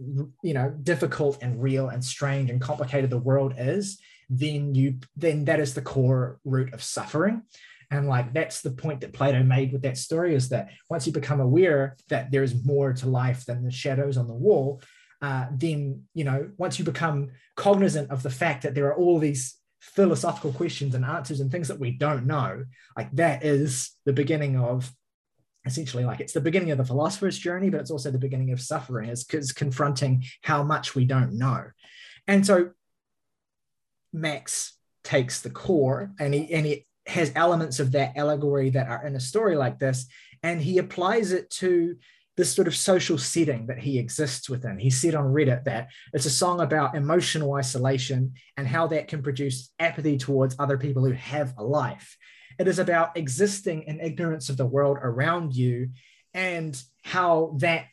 you know difficult and real and strange and complicated the world is then you then that is the core root of suffering. And like that's the point that plato made with that story is that once you become aware that there's more to life than the shadows on the wall uh, then you know once you become cognizant of the fact that there are all these philosophical questions and answers and things that we don't know like that is the beginning of essentially like it's the beginning of the philosopher's journey but it's also the beginning of suffering is because confronting how much we don't know. And so max takes the core and he and he has elements of that allegory that are in a story like this and he applies it to this sort of social setting that he exists within. He said on Reddit that it's a song about emotional isolation and how that can produce apathy towards other people who have a life. It is about existing in ignorance of the world around you and how that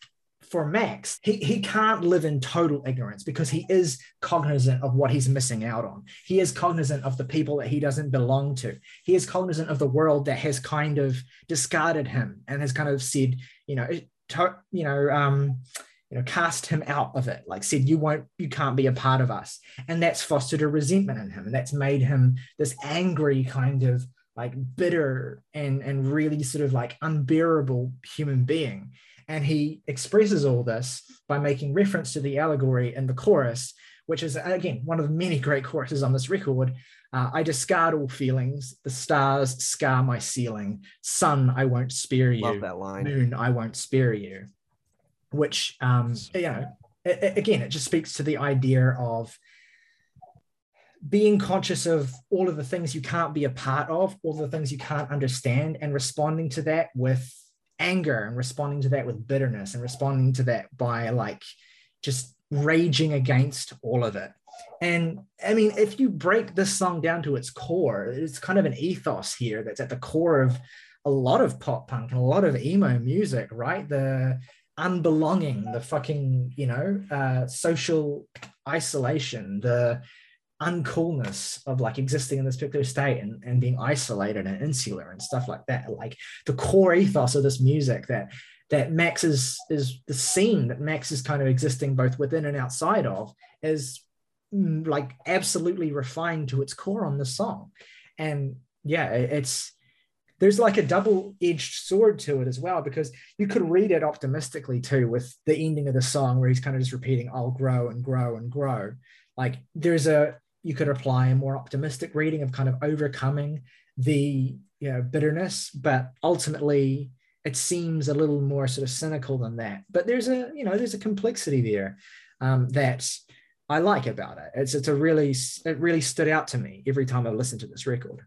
for Max, he, he can't live in total ignorance because he is cognizant of what he's missing out on. He is cognizant of the people that he doesn't belong to. He is cognizant of the world that has kind of discarded him and has kind of said, you know, to, you know, um, you know, cast him out of it, like said, you won't, you can't be a part of us. And that's fostered a resentment in him. And that's made him this angry kind of like bitter and, and really sort of like unbearable human being. And he expresses all this by making reference to the allegory in the chorus, which is again one of the many great choruses on this record. Uh, I discard all feelings. The stars scar my ceiling. Sun, I won't spare you. Love that line. Moon, I won't spare you. Which, um, you know, it, it- again, it just speaks to the idea of being conscious of all of the things you can't be a part of, all the things you can't understand, and responding to that with anger and responding to that with bitterness and responding to that by like just raging against all of it. And I mean, if you break this song down to its core, it's kind of an ethos here that's at the core of a lot of pop punk and a lot of emo music, right? The unbelonging, the fucking, you know, uh, social isolation, the uncoolness of like existing in this particular state and, and being isolated and insular and stuff like that. Like the core ethos of this music that that Max is is the scene that Max is kind of existing both within and outside of is mm, like absolutely refined to its core on the song. And yeah, it's there's like a double-edged sword to it as well because you could read it optimistically too with the ending of the song where he's kind of just repeating i'll grow and grow and grow like there's a you could apply a more optimistic reading of kind of overcoming the you know bitterness but ultimately it seems a little more sort of cynical than that. But there's a you know there's a complexity there um, that i like about it. It's it's a really it really stood out to me every time i listened to this record.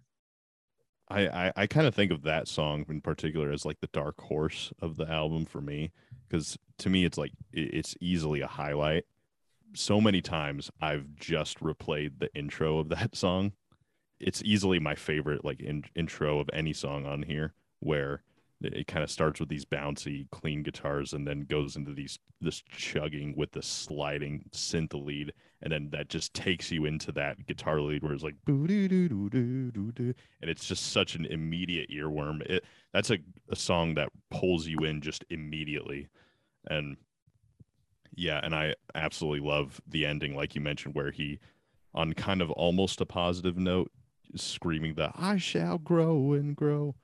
I I, I kind of think of that song in particular as like the dark horse of the album for me because to me it's like it's easily a highlight. So many times I've just replayed the intro of that song. It's easily my favorite like in, intro of any song on here where it, kind of starts with these bouncy, clean guitars, and then goes into these this chugging with the sliding synth lead, and then that just takes you into that guitar lead where it's like and it's just such an immediate earworm. It that's a, a song that pulls you in just immediately, and yeah, and I absolutely love the ending, like you mentioned, where he, on kind of almost a positive note, screaming the "I shall grow and grow,"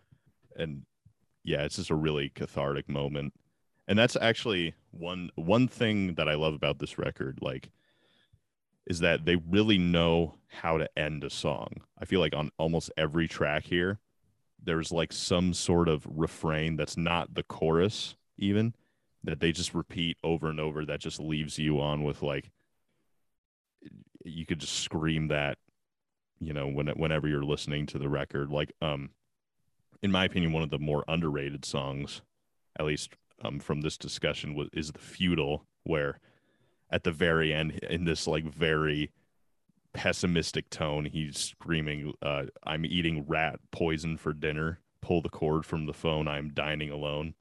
and yeah, it's just a really cathartic moment. And that's actually one one thing that I love about this record, like, is that they really know how to end a song. I feel like on almost every track here, there's like some sort of refrain that's not the chorus, even that they just repeat over and over that just leaves you on with like you could just scream that you know when whenever you're listening to the record. Like um in my opinion one of the more underrated songs at least um from this discussion was is the Futile where at the very end in this like very pessimistic tone he's screaming uh i'm eating rat poison for dinner. Pull the cord from the phone. I'm dining alone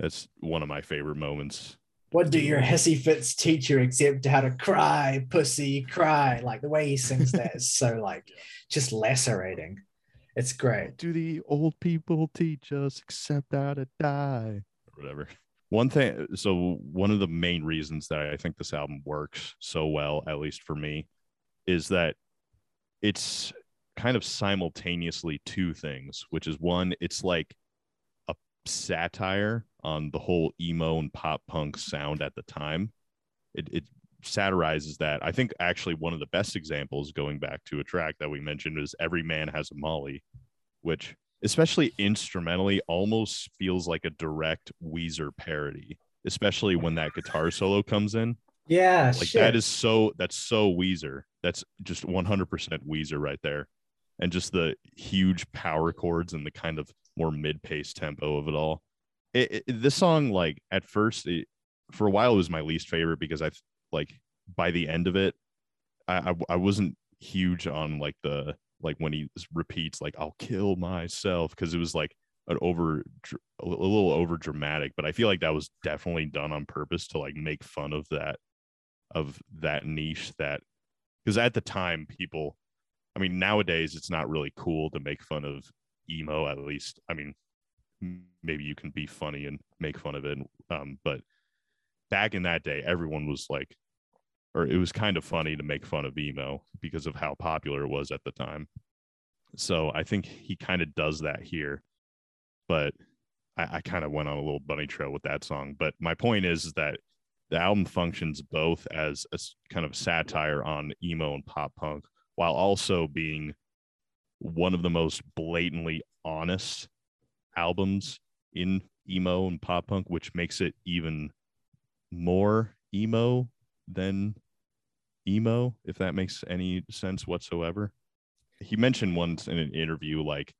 that's one of my favorite moments what do your hissy fits teach you except how to cry, pussy, cry? Like the way he sings that is so like just lacerating. It's great. Do the old people teach us except how to die? Or whatever. One thing, so one of the main reasons that I think this album works so well, at least for me, is that it's kind of simultaneously two things, which is one, it's like a satire on the whole emo and pop punk sound at the time. It, it satirizes that. I think actually one of the best examples, going back to a track that we mentioned, is Every Man Has a Molly, which, especially instrumentally, almost feels like a direct Weezer parody, especially when that guitar solo comes in. Yeah, like shit. that is so that's so Weezer. That's just 100% Weezer right there. And just the huge power chords and the kind of more mid-paced tempo of it all it, it, this song like at first it, for a while it was my least favorite because I like by the end of it I, I, I wasn't huge on like the like when he repeats like I'll kill myself because it was like an over a little over dramatic but I feel like that was definitely done on purpose to like make fun of that of that niche that because at the time people I mean nowadays it's not really cool to make fun of emo at least I mean maybe you can be funny and make fun of it. Um, but back in that day, everyone was like, or it was kind of funny to make fun of emo because of how popular it was at the time. So I think he kind of does that here. But I, I kind of went on a little bunny trail with that song. But my point is, is that the album functions both as a kind of satire on emo and pop punk while also being one of the most blatantly honest albums in emo and pop punk, which makes it even more emo than emo, if that makes any sense whatsoever. He mentioned once in an interview, like,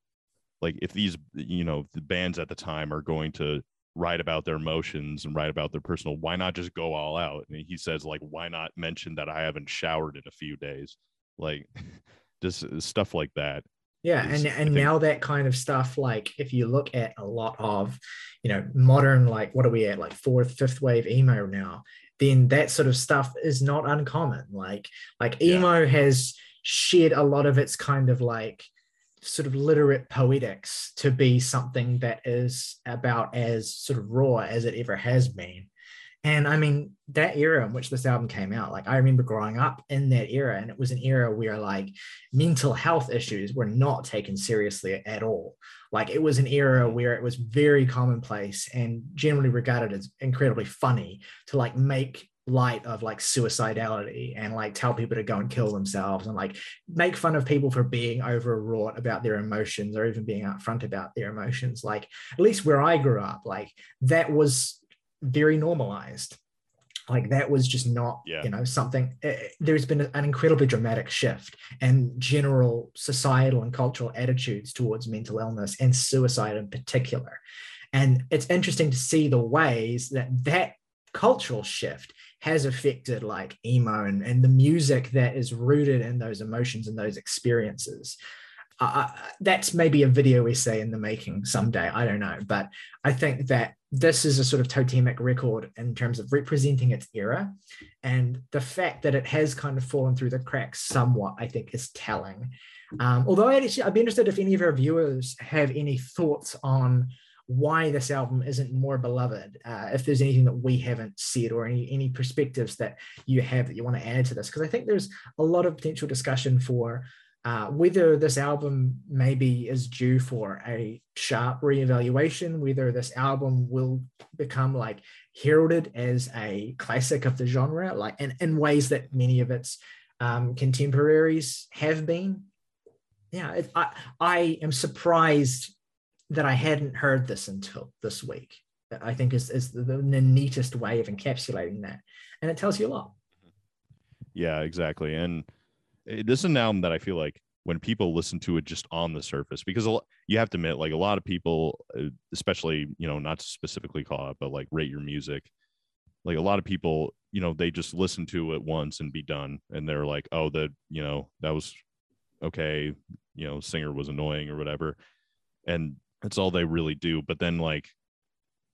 like if these, you know, the bands at the time are going to write about their emotions and write about their personal, why not just go all out? And he says, like, why not mention that I haven't showered in a few days? Like, just uh, stuff like that yeah and and now that kind of stuff like if you look at a lot of you know modern like what are we at like fourth fifth wave emo now then that sort of stuff is not uncommon like like emo yeah. has shed a lot of its kind of like sort of literate poetics to be something that is about as sort of raw as it ever has been and I mean, that era in which this album came out, like I remember growing up in that era, and it was an era where like mental health issues were not taken seriously at all. Like it was an era where it was very commonplace and generally regarded as incredibly funny to like make light of like suicidality and like tell people to go and kill themselves and like make fun of people for being overwrought about their emotions or even being upfront about their emotions like at least where i grew up like that was very normalized like that was just not yeah. you know something uh, there's been an incredibly dramatic shift and general societal and cultural attitudes towards mental illness and suicide in particular and it's interesting to see the ways that that cultural shift has affected like emo and, and the music that is rooted in those emotions and those experiences uh, that's maybe a video essay in the making someday. I don't know, but I think that this is a sort of totemic record in terms of representing its era, and the fact that it has kind of fallen through the cracks somewhat, I think, is telling. Um, although I'd, actually, I'd be interested if any of our viewers have any thoughts on why this album isn't more beloved. Uh, if there's anything that we haven't said or any any perspectives that you have that you want to add to this, because I think there's a lot of potential discussion for uh, whether this album maybe is due for a sharp reevaluation, whether this album will become like heralded as a classic of the genre, like in, in ways that many of its um, contemporaries have been. Yeah, it, I I am surprised that I hadn't heard this until this week. I think is, is the, the neatest way of encapsulating that. And it tells you a lot. Yeah, exactly. And this is an album that I feel like when people listen to it just on the surface, because you have to admit, like a lot of people, uh, especially, you know, not specifically call it, but like rate your music, like a lot of people, you know, they just listen to it once and be done. And they're like, oh, that, you know, that was okay. You know, singer was annoying or whatever. And that's all they really do. But then like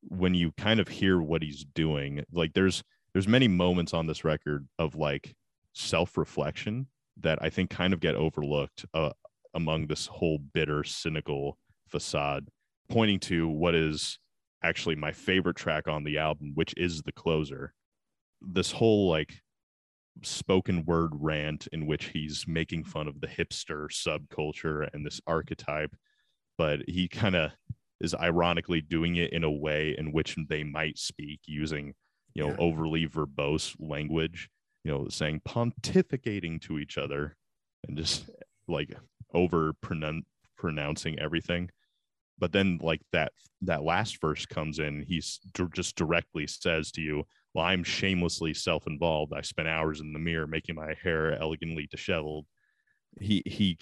when you kind of hear what he's doing, like there's there's many moments on this record of like self-reflection that I think kind of get overlooked uh, among this whole bitter, cynical facade, pointing to what is actually my favorite track on the album, which is the closer. This whole like spoken word rant in which he's making fun of the hipster subculture and this archetype but he kind of is ironically doing it in a way in which they might speak using you know yeah. overly verbose language you know saying pontificating to each other and just like over pronouncing everything. But then like that that last verse comes in he's d- just directly says to you well i'm shamelessly self-involved. I spent hours in the mirror making my hair elegantly disheveled. He he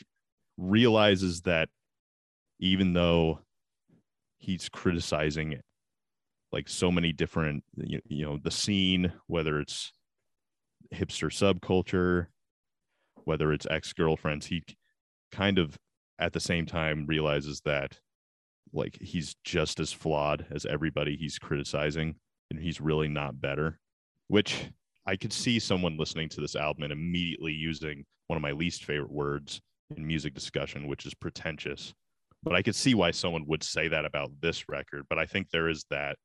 realizes that even though he's criticizing like so many different you, you know the scene whether it's hipster subculture whether it's ex-girlfriends he kind of at the same time realizes that like he's just as flawed as everybody he's criticizing and he's really not better which i could see someone listening to this album and immediately using one of my least favorite words in music discussion which is pretentious but I could see why someone would say that about this record. But I think there is that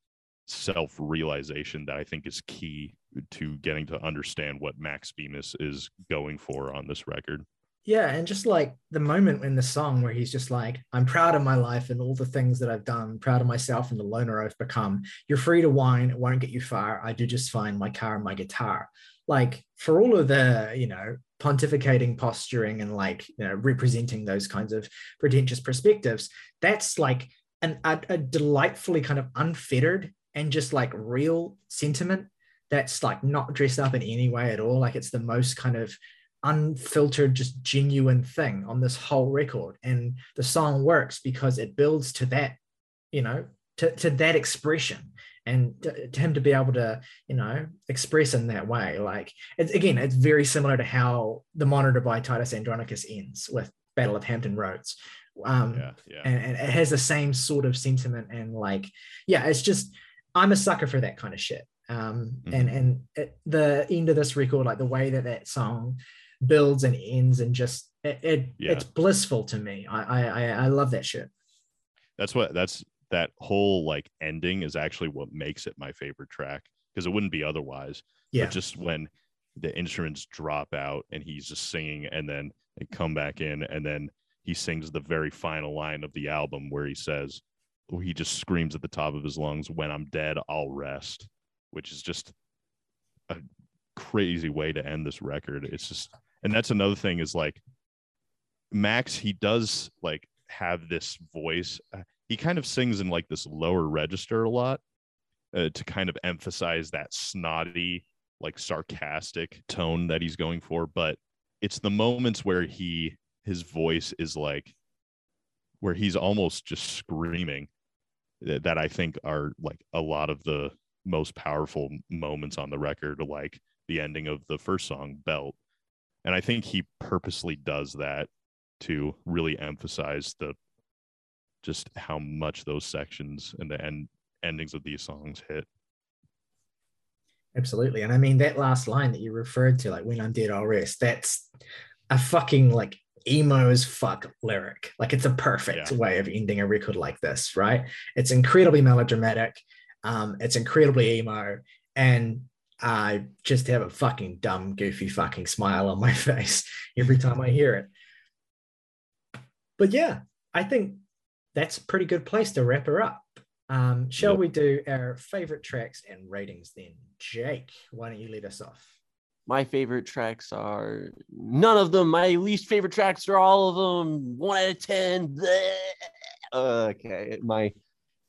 self realization that I think is key to getting to understand what Max Bemis is going for on this record. Yeah, and just like the moment in the song where he's just like, I'm proud of my life and all the things that I've done, proud of myself and the loner I've become. You're free to whine, it won't get you far. I do just fine, my car and my guitar. Like for all of the, you know, pontificating, posturing, and like you know representing those kinds of pretentious perspectives. That's like an, a, a delightfully kind of unfettered and just like real sentiment that's like not dressed up in any way at all. Like it's the most kind of unfiltered, just genuine thing on this whole record. And the song works because it builds to that, you know, to, to that expression and to, to, him to be able to you know express in that way like it's again it's very similar to how the monitor by titus andronicus ends with battle of hampton roads um yeah, yeah. And, and, it has the same sort of sentiment and like yeah it's just i'm a sucker for that kind of shit um mm-hmm. and and it, the end of this record like the way that that song builds and ends and just it, it yeah. it's blissful to me I, I i love that shit that's what that's that whole like ending is actually what makes it my favorite track because it wouldn't be otherwise. Yeah. But just when the instruments drop out and he's just singing and then they come back in and then he sings the very final line of the album where he says, he just screams at the top of his lungs, when I'm dead, I'll rest, which is just a crazy way to end this record. It's just, and that's another thing is like Max, he does like have this voice he kind of sings in like this lower register a lot uh, to kind of emphasize that snotty like sarcastic tone that he's going for but it's the moments where he his voice is like where he's almost just screaming that, i think are like a lot of the most powerful moments on the record like the ending of the first song belt and i think he purposely does that to really emphasize the just how much those sections and the end endings of these songs hit. Absolutely. And I mean, that last line that you referred to, like, when I'm dead, I'll rest, that's a fucking like emo as fuck lyric. Like, it's a perfect Yeah. way of ending a record like this, right? It's incredibly melodramatic. Um, it's incredibly emo. And I just have a fucking dumb, goofy fucking smile on my face every time I hear it. But yeah, I think that's a pretty good place to wrap her up. Um, shall Yep. we do our favorite tracks and ratings then? Jake, why don't you lead us off? My favorite tracks are none of them. My least favorite tracks are all of them. One out of ten. Okay, my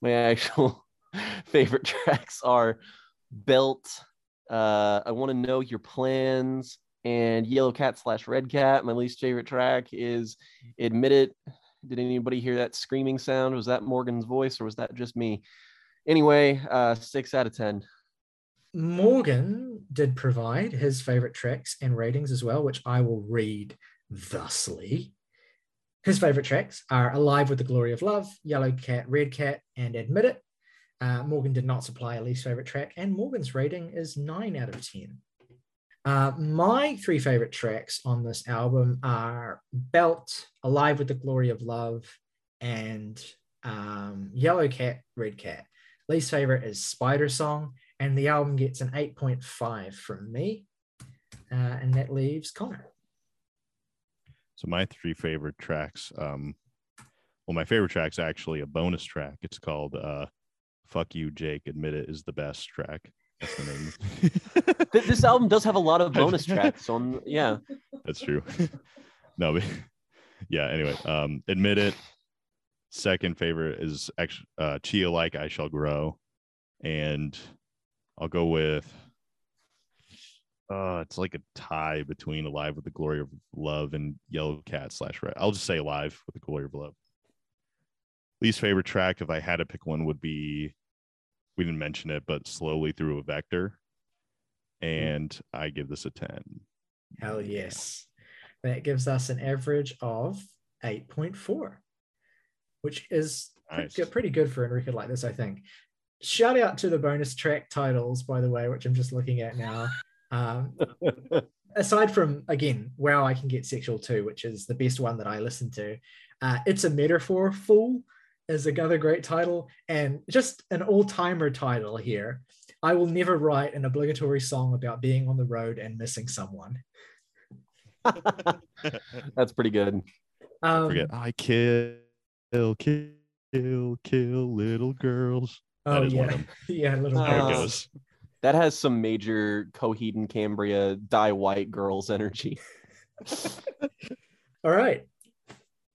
my actual favorite tracks are Belt. Uh, I want to know your plans and Yellow Cat slash Red Cat. My least favorite track is Admit It. Did anybody hear that screaming sound? Was that Morgan's voice or was that just me? Anyway, uh, six out of ten. Morgan did provide his favorite tracks and ratings as well, which I will read thusly. His favorite tracks are Alive with the Glory of Love, Yellow Cat, Red Cat, and Admit It. Uh, Morgan did not supply a least favorite track, and Morgan's rating is 9 out of 10. Uh, my three favorite tracks on this album are Belt, Alive with the Glory of Love, and um, Yellow Cat, Red Cat. Least favorite is Spider Song, and the album gets an 8.5 from me. Uh, and that leaves Connor. So my three favorite tracks, um, well, my favorite track's actually a bonus track. It's called uh, "Fuck You, Jake." Admit it is the best track. That's the name. This album does have a lot of bonus tracks on. Yeah, That's true. no, but yeah. Anyway, um, admit it. Second favorite is actually uh, Childlike I shall grow, and I'll go with. Uh, it's like a tie between Alive with the Glory of Love and Yellow Cat slash Red. I'll just say Alive with the Glory of Love. Least favorite track, if I had to pick one, would be we didn't mention it, but Slowly Through a Vector. And I give this a 10. Hell yes. That gives us an average of 8.4, which is pretty Nice. good, pretty good for a record like this, I think. Shout out to the bonus track titles, by the way, which I'm just looking at now. Um, aside from again wow i can get sexual too which is the best one that i listen to uh, it's a metaphor fool is another great title and just an all-timer title here i will never write an obligatory song about being on the road and missing someone that's pretty good. um, forget I kill, kill, kill, kill little girls. Oh That is yeah one of them. yeah little. There it goes. That has some major Coheed and Cambria die white girls energy. All right.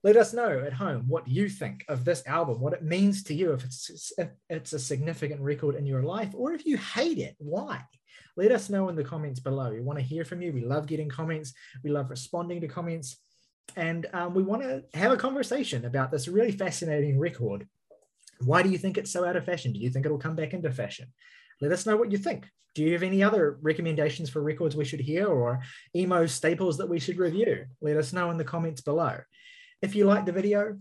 Let us know at home what you think of this album, what it means to you, if it's if it's a significant record in your life, or if you hate it, why? Let us know in the comments below. We want to hear from you. We love getting comments. We love responding to comments, and um, we want to have a conversation about this really fascinating record. Why do you think it's so out of fashion? Do you think it'll come back into fashion? Let us know what you think. Do you have any other recommendations for records we should hear or emo staples that we should review? Let us know in the comments below. If you like the video,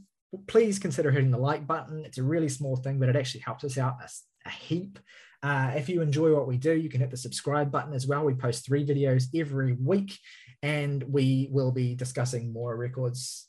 please consider hitting the like button. It's a really small thing, but it actually helps us out a, a heap. Uh, if you enjoy what we do, you can hit the subscribe button as well. We post three videos every week, and we will be discussing more records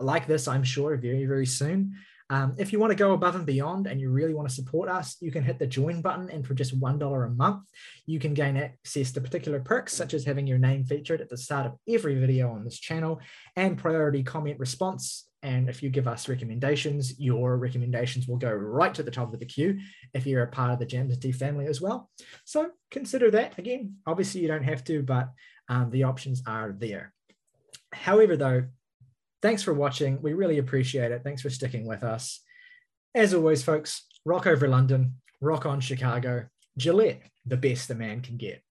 like this, I'm sure, very, very soon. Um, if you want to go above and beyond and you really want to support us, you can hit the join button. And for just $1 a month, you can gain access to particular perks, such as having your name featured at the start of every video on this channel and priority comment response. And if you give us recommendations, your recommendations will go right to the top of the queue if you're a part of the Jamsity family as well. So consider that. Again, obviously, you don't have to, but um, the options are there. However, though, thanks for watching. We really appreciate it. Thanks for sticking with us. As always, folks, rock over London, rock on Chicago. Gillette, the best a man can get.